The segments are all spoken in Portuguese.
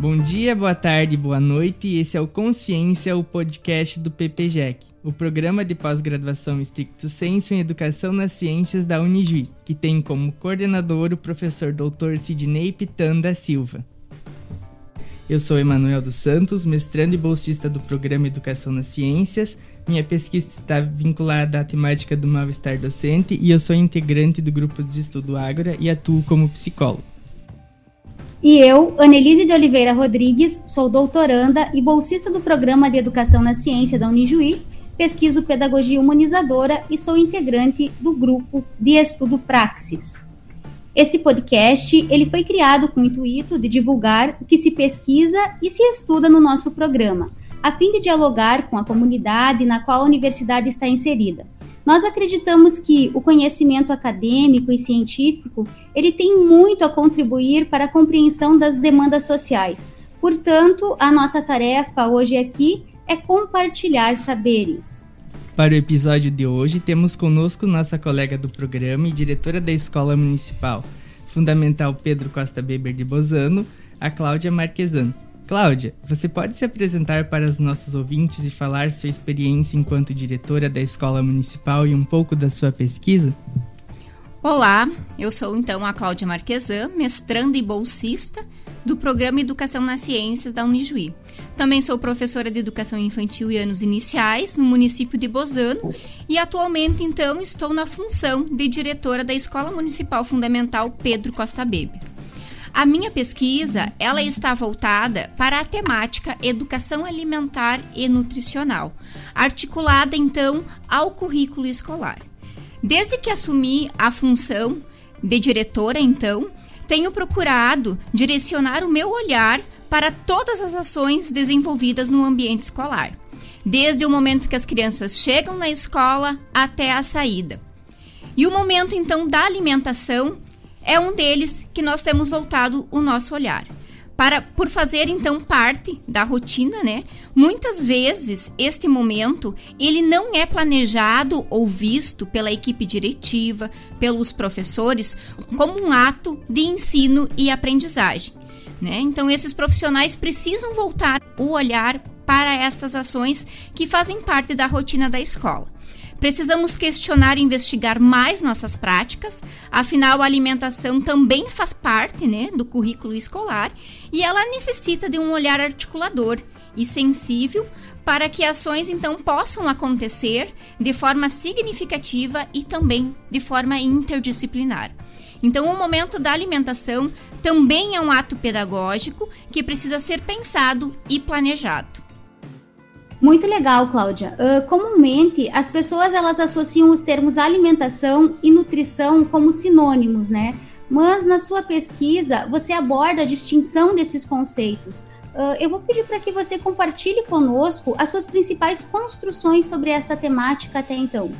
Bom dia, boa tarde, boa noite. Esse é o Consciência, o podcast do PPGEC, o programa de pós-graduação estricto senso em Educação nas Ciências da Unijuí, que tem como coordenador o professor Dr. Sidney Pitanda Silva. Eu sou Emanuel dos Santos, mestrando e bolsista do programa Educação nas Ciências. Minha pesquisa está vinculada à temática do mal-estar docente e eu sou integrante do grupo de estudo Ágora e atuo como psicólogo. E eu, Anelise de Oliveira Rodrigues, sou doutoranda e bolsista do Programa de Educação na Ciência da Unijuí, pesquiso pedagogia humanizadora e sou integrante do grupo de estudo Praxis. Este podcast ele foi criado com o intuito de divulgar o que se pesquisa e se estuda no nosso programa, a fim de dialogar com a comunidade na qual a universidade está inserida. Nós acreditamos que o conhecimento acadêmico e científico, ele tem muito a contribuir para a compreensão das demandas sociais. Portanto, a nossa tarefa hoje aqui é compartilhar saberes. Para o episódio de hoje, temos conosco nossa colega do programa e diretora da Escola Municipal Fundamental Pedro Costa Beber de Bozano, a Cláudia Marquesan. Cláudia, você pode se apresentar para os nossos ouvintes e falar sua experiência enquanto diretora da escola municipal e um pouco da sua pesquisa? Olá, eu sou então a Cláudia Marquesan, mestranda e bolsista do Programa Educação nas Ciências da Unijuí. Também sou professora de Educação Infantil e Anos Iniciais no município de Bozano e atualmente então estou na função de diretora da Escola Municipal Fundamental Pedro Costa Beber. A minha pesquisa, ela está voltada para a temática educação alimentar e nutricional, articulada então ao currículo escolar. Desde que assumi a função de diretora, então, tenho procurado direcionar o meu olhar para todas as ações desenvolvidas no ambiente escolar, desde o momento que as crianças chegam na escola até a saída. E o momento então da alimentação é um deles que nós temos voltado o nosso olhar. Para, por fazer então parte da rotina, né? Muitas vezes este momento ele não é planejado ou visto pela equipe diretiva, pelos professores, como um ato de ensino e aprendizagem. Né? Então, esses profissionais precisam voltar o olhar para estas ações que fazem parte da rotina da escola. Precisamos questionar e investigar mais nossas práticas, afinal a alimentação também faz parte né, do currículo escolar e ela necessita de um olhar articulador e sensível para que ações então possam acontecer de forma significativa e também de forma interdisciplinar. Então, o momento da alimentação também é um ato pedagógico que precisa ser pensado e planejado. Muito legal, Cláudia. Uh, comumente, as pessoas elas associam os termos alimentação e nutrição como sinônimos, né? Mas na sua pesquisa, você aborda a distinção desses conceitos. Uh, eu vou pedir para que você compartilhe conosco as suas principais construções sobre essa temática até então.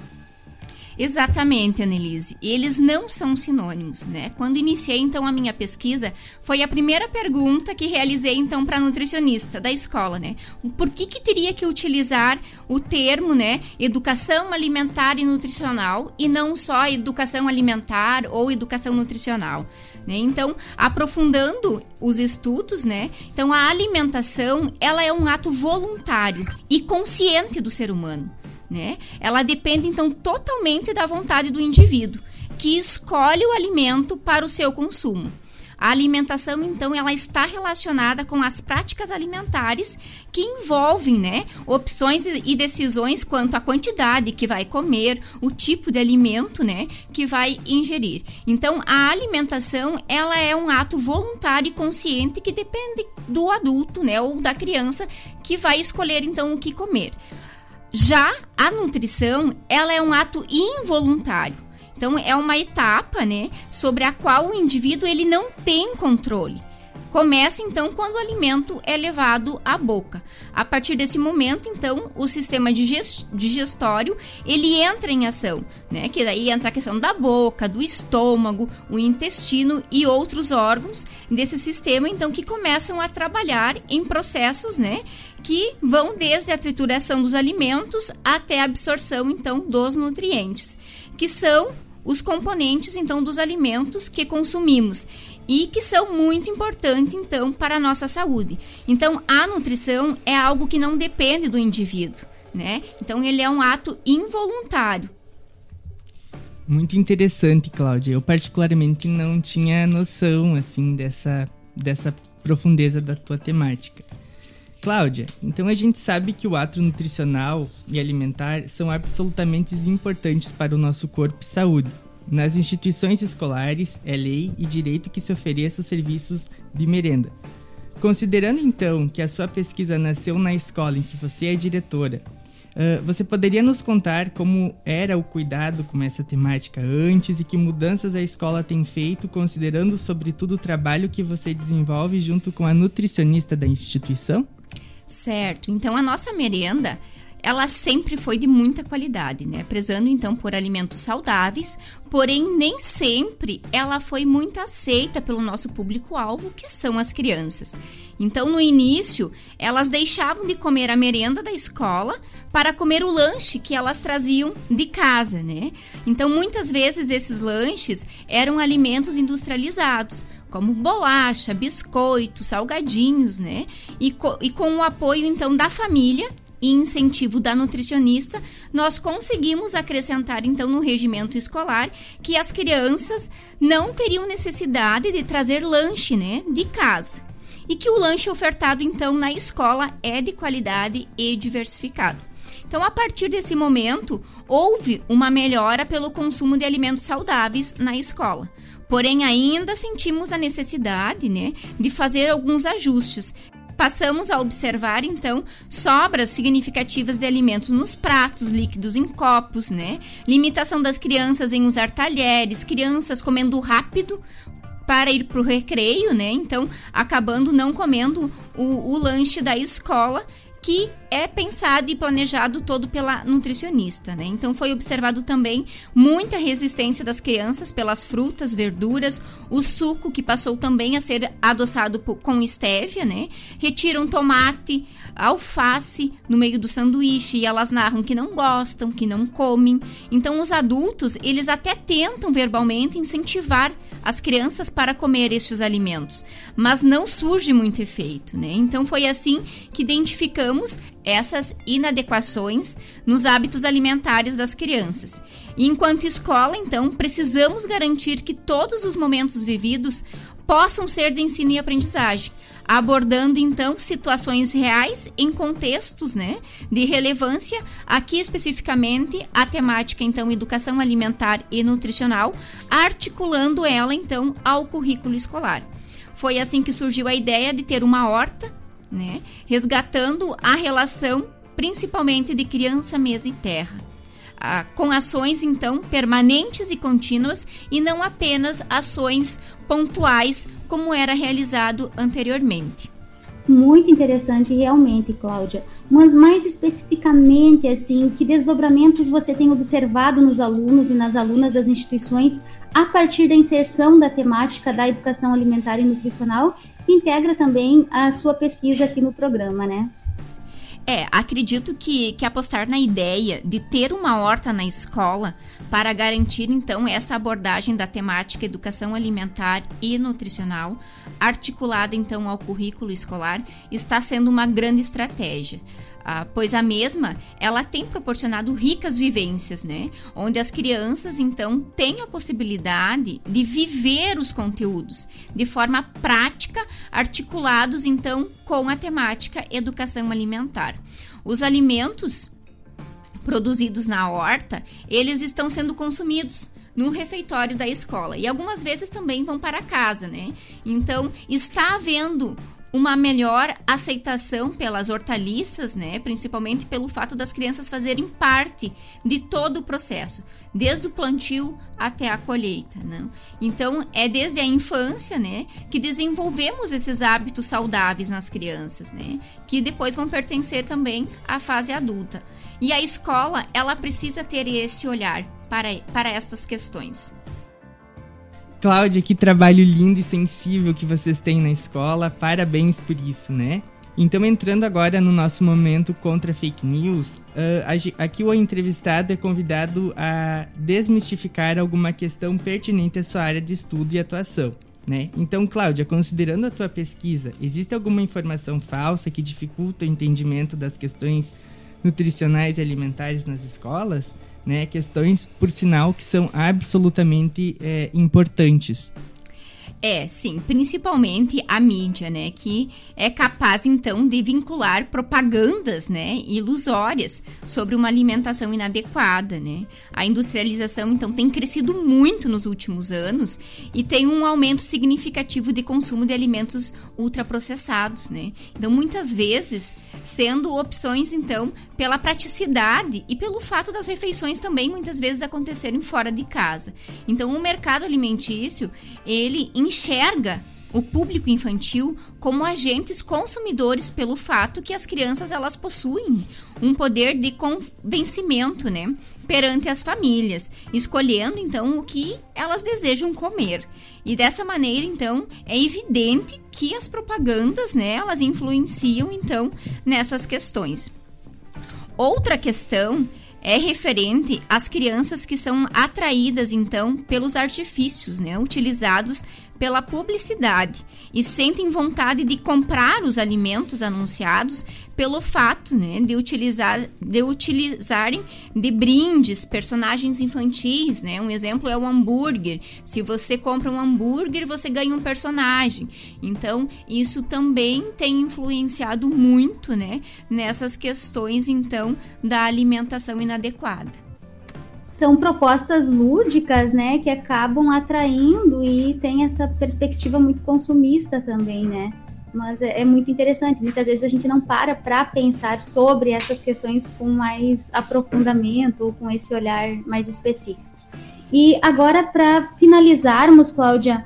Exatamente, Annelise. Eles não são sinônimos, né? Quando iniciei então a minha pesquisa, foi a primeira pergunta que realizei então para nutricionista da escola, né? Por que que teria que utilizar o termo, né, educação alimentar e nutricional e não só educação alimentar ou educação nutricional? Né? Então, aprofundando os estudos, né? Então, a alimentação, ela é um ato voluntário e consciente do ser humano né? Ela depende então totalmente da vontade do indivíduo, que escolhe o alimento para o seu consumo. A alimentação, então, ela está relacionada com as práticas alimentares que envolvem, né, opções e decisões quanto à quantidade que vai comer, o tipo de alimento, né, que vai ingerir. Então, a alimentação, ela é um ato voluntário e consciente que depende do adulto, né, ou da criança que vai escolher então o que comer. Já a nutrição, ela é um ato involuntário. Então é uma etapa, né, sobre a qual o indivíduo ele não tem controle. Começa então quando o alimento é levado à boca. A partir desse momento, então, o sistema digestório ele entra em ação, né? Que daí entra a questão da boca, do estômago, o intestino e outros órgãos desse sistema, então, que começam a trabalhar em processos, né? Que vão desde a trituração dos alimentos até a absorção, então, dos nutrientes, que são os componentes, então, dos alimentos que consumimos e que são muito importantes então para a nossa saúde. Então a nutrição é algo que não depende do indivíduo, né? Então ele é um ato involuntário. Muito interessante, Cláudia. Eu particularmente não tinha noção assim dessa dessa profundeza da tua temática. Cláudia, então a gente sabe que o ato nutricional e alimentar são absolutamente importantes para o nosso corpo e saúde. Nas instituições escolares, é lei e direito que se ofereça os serviços de merenda. Considerando então que a sua pesquisa nasceu na escola em que você é diretora, uh, você poderia nos contar como era o cuidado com essa temática antes e que mudanças a escola tem feito, considerando sobretudo o trabalho que você desenvolve junto com a nutricionista da instituição? Certo. Então a nossa merenda ela sempre foi de muita qualidade, né? Prezando então por alimentos saudáveis, porém nem sempre ela foi muito aceita pelo nosso público-alvo, que são as crianças. Então, no início, elas deixavam de comer a merenda da escola para comer o lanche que elas traziam de casa, né? Então, muitas vezes esses lanches eram alimentos industrializados, como bolacha, biscoito, salgadinhos, né? E, co e com o apoio então da família e incentivo da nutricionista, nós conseguimos acrescentar então no regimento escolar que as crianças não teriam necessidade de trazer lanche, né, de casa. E que o lanche ofertado então na escola é de qualidade e diversificado. Então, a partir desse momento, houve uma melhora pelo consumo de alimentos saudáveis na escola. Porém, ainda sentimos a necessidade né, de fazer alguns ajustes, passamos a observar então sobras significativas de alimentos nos pratos, líquidos em copos, né? Limitação das crianças em usar talheres, crianças comendo rápido para ir para o recreio, né? Então, acabando não comendo o, o lanche da escola que é pensado e planejado todo pela nutricionista, né? Então foi observado também muita resistência das crianças pelas frutas, verduras, o suco que passou também a ser adoçado com estévia, né? Retiram tomate, alface no meio do sanduíche e elas narram que não gostam, que não comem. Então os adultos, eles até tentam verbalmente incentivar as crianças para comer estes alimentos, mas não surge muito efeito, né? Então foi assim que identificamos essas inadequações nos hábitos alimentares das crianças. E enquanto escola, então, precisamos garantir que todos os momentos vividos possam ser de ensino e aprendizagem, abordando então situações reais em contextos, né, de relevância, aqui especificamente a temática então educação alimentar e nutricional, articulando ela então ao currículo escolar. Foi assim que surgiu a ideia de ter uma horta né? Resgatando a relação principalmente de criança, mesa e terra. Ah, com ações então permanentes e contínuas e não apenas ações pontuais como era realizado anteriormente. Muito interessante realmente, Cláudia. Mas mais especificamente, assim, que desdobramentos você tem observado nos alunos e nas alunas das instituições a partir da inserção da temática da educação alimentar e nutricional que integra também a sua pesquisa aqui no programa, né? É, acredito que, que apostar na ideia de ter uma horta na escola para garantir então esta abordagem da temática educação alimentar e nutricional, articulada então ao currículo escolar, está sendo uma grande estratégia. Ah, pois a mesma ela tem proporcionado ricas vivências, né? Onde as crianças então têm a possibilidade de viver os conteúdos de forma prática, articulados então com a temática educação alimentar. Os alimentos produzidos na horta, eles estão sendo consumidos no refeitório da escola e algumas vezes também vão para casa, né? Então, está havendo uma melhor aceitação pelas hortaliças, né? Principalmente pelo fato das crianças fazerem parte de todo o processo, desde o plantio até a colheita, né? Então, é desde a infância, né, que desenvolvemos esses hábitos saudáveis nas crianças, né? Que depois vão pertencer também à fase adulta. E a escola, ela precisa ter esse olhar para, para essas questões. Cláudia, que trabalho lindo e sensível que vocês têm na escola. Parabéns por isso, né? Então, entrando agora no nosso momento contra fake news, uh, aqui o entrevistado é convidado a desmistificar alguma questão pertinente à sua área de estudo e atuação. Né? Então, Cláudia, considerando a tua pesquisa, existe alguma informação falsa que dificulta o entendimento das questões nutricionais e alimentares nas escolas? Né? Questões, por sinal, que são absolutamente é, importantes. É, sim, principalmente a mídia, né, que é capaz então de vincular propagandas, né, ilusórias sobre uma alimentação inadequada, né? A industrialização então tem crescido muito nos últimos anos e tem um aumento significativo de consumo de alimentos ultraprocessados, né? Então muitas vezes sendo opções então pela praticidade e pelo fato das refeições também muitas vezes acontecerem fora de casa. Então o mercado alimentício, ele enxerga o público infantil como agentes consumidores pelo fato que as crianças elas possuem um poder de convencimento, né, perante as famílias, escolhendo então o que elas desejam comer. E dessa maneira, então, é evidente que as propagandas, né, elas influenciam então nessas questões. Outra questão é referente às crianças que são atraídas então pelos artifícios, né, utilizados pela publicidade e sentem vontade de comprar os alimentos anunciados pelo fato né, de, utilizar, de utilizarem de brindes personagens infantis. Né? Um exemplo é o hambúrguer. Se você compra um hambúrguer, você ganha um personagem. Então, isso também tem influenciado muito né, nessas questões então da alimentação inadequada são propostas lúdicas, né, que acabam atraindo e tem essa perspectiva muito consumista também, né? Mas é, é muito interessante. Muitas vezes a gente não para para pensar sobre essas questões com mais aprofundamento ou com esse olhar mais específico. E agora, para finalizarmos, Cláudia,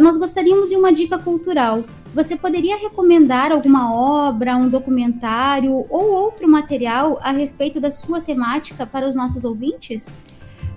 nós gostaríamos de uma dica cultural. Você poderia recomendar alguma obra, um documentário ou outro material a respeito da sua temática para os nossos ouvintes?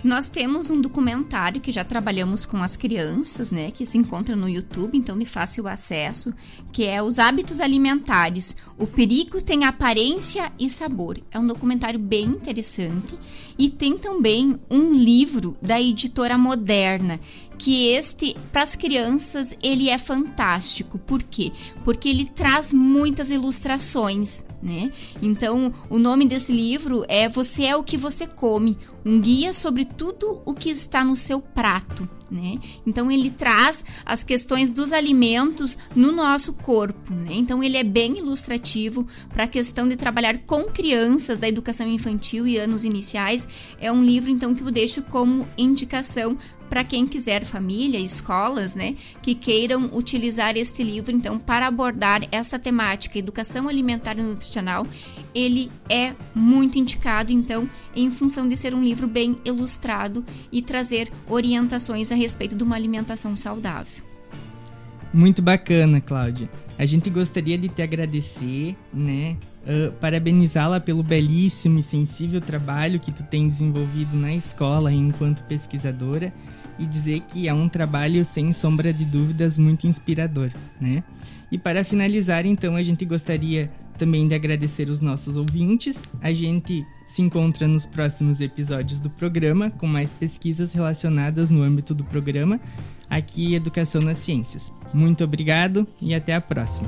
Nós temos um documentário que já trabalhamos com as crianças, né, que se encontra no YouTube, então de fácil acesso, que é Os Hábitos Alimentares. O perigo tem aparência e sabor. É um documentário bem interessante e tem também um livro da editora Moderna que este para as crianças ele é fantástico. Por quê? Porque ele traz muitas ilustrações, né? Então, o nome desse livro é Você é o que você come, um guia sobre tudo o que está no seu prato, né? Então ele traz as questões dos alimentos no nosso corpo, né? Então ele é bem ilustrativo para a questão de trabalhar com crianças da educação infantil e anos iniciais. É um livro então que eu deixo como indicação para quem quiser família, escolas, né, que queiram utilizar este livro então para abordar essa temática, educação alimentar e nutricional, ele é muito indicado então em função de ser um livro bem ilustrado e trazer orientações a respeito de uma alimentação saudável. Muito bacana, Cláudia. A gente gostaria de te agradecer, né? Uh, parabenizá-la pelo belíssimo e sensível trabalho que tu tem desenvolvido na escola enquanto pesquisadora e dizer que é um trabalho sem sombra de dúvidas muito inspirador, né? E para finalizar, então, a gente gostaria também de agradecer os nossos ouvintes. A gente se encontra nos próximos episódios do programa com mais pesquisas relacionadas no âmbito do programa aqui Educação nas Ciências. Muito obrigado e até a próxima.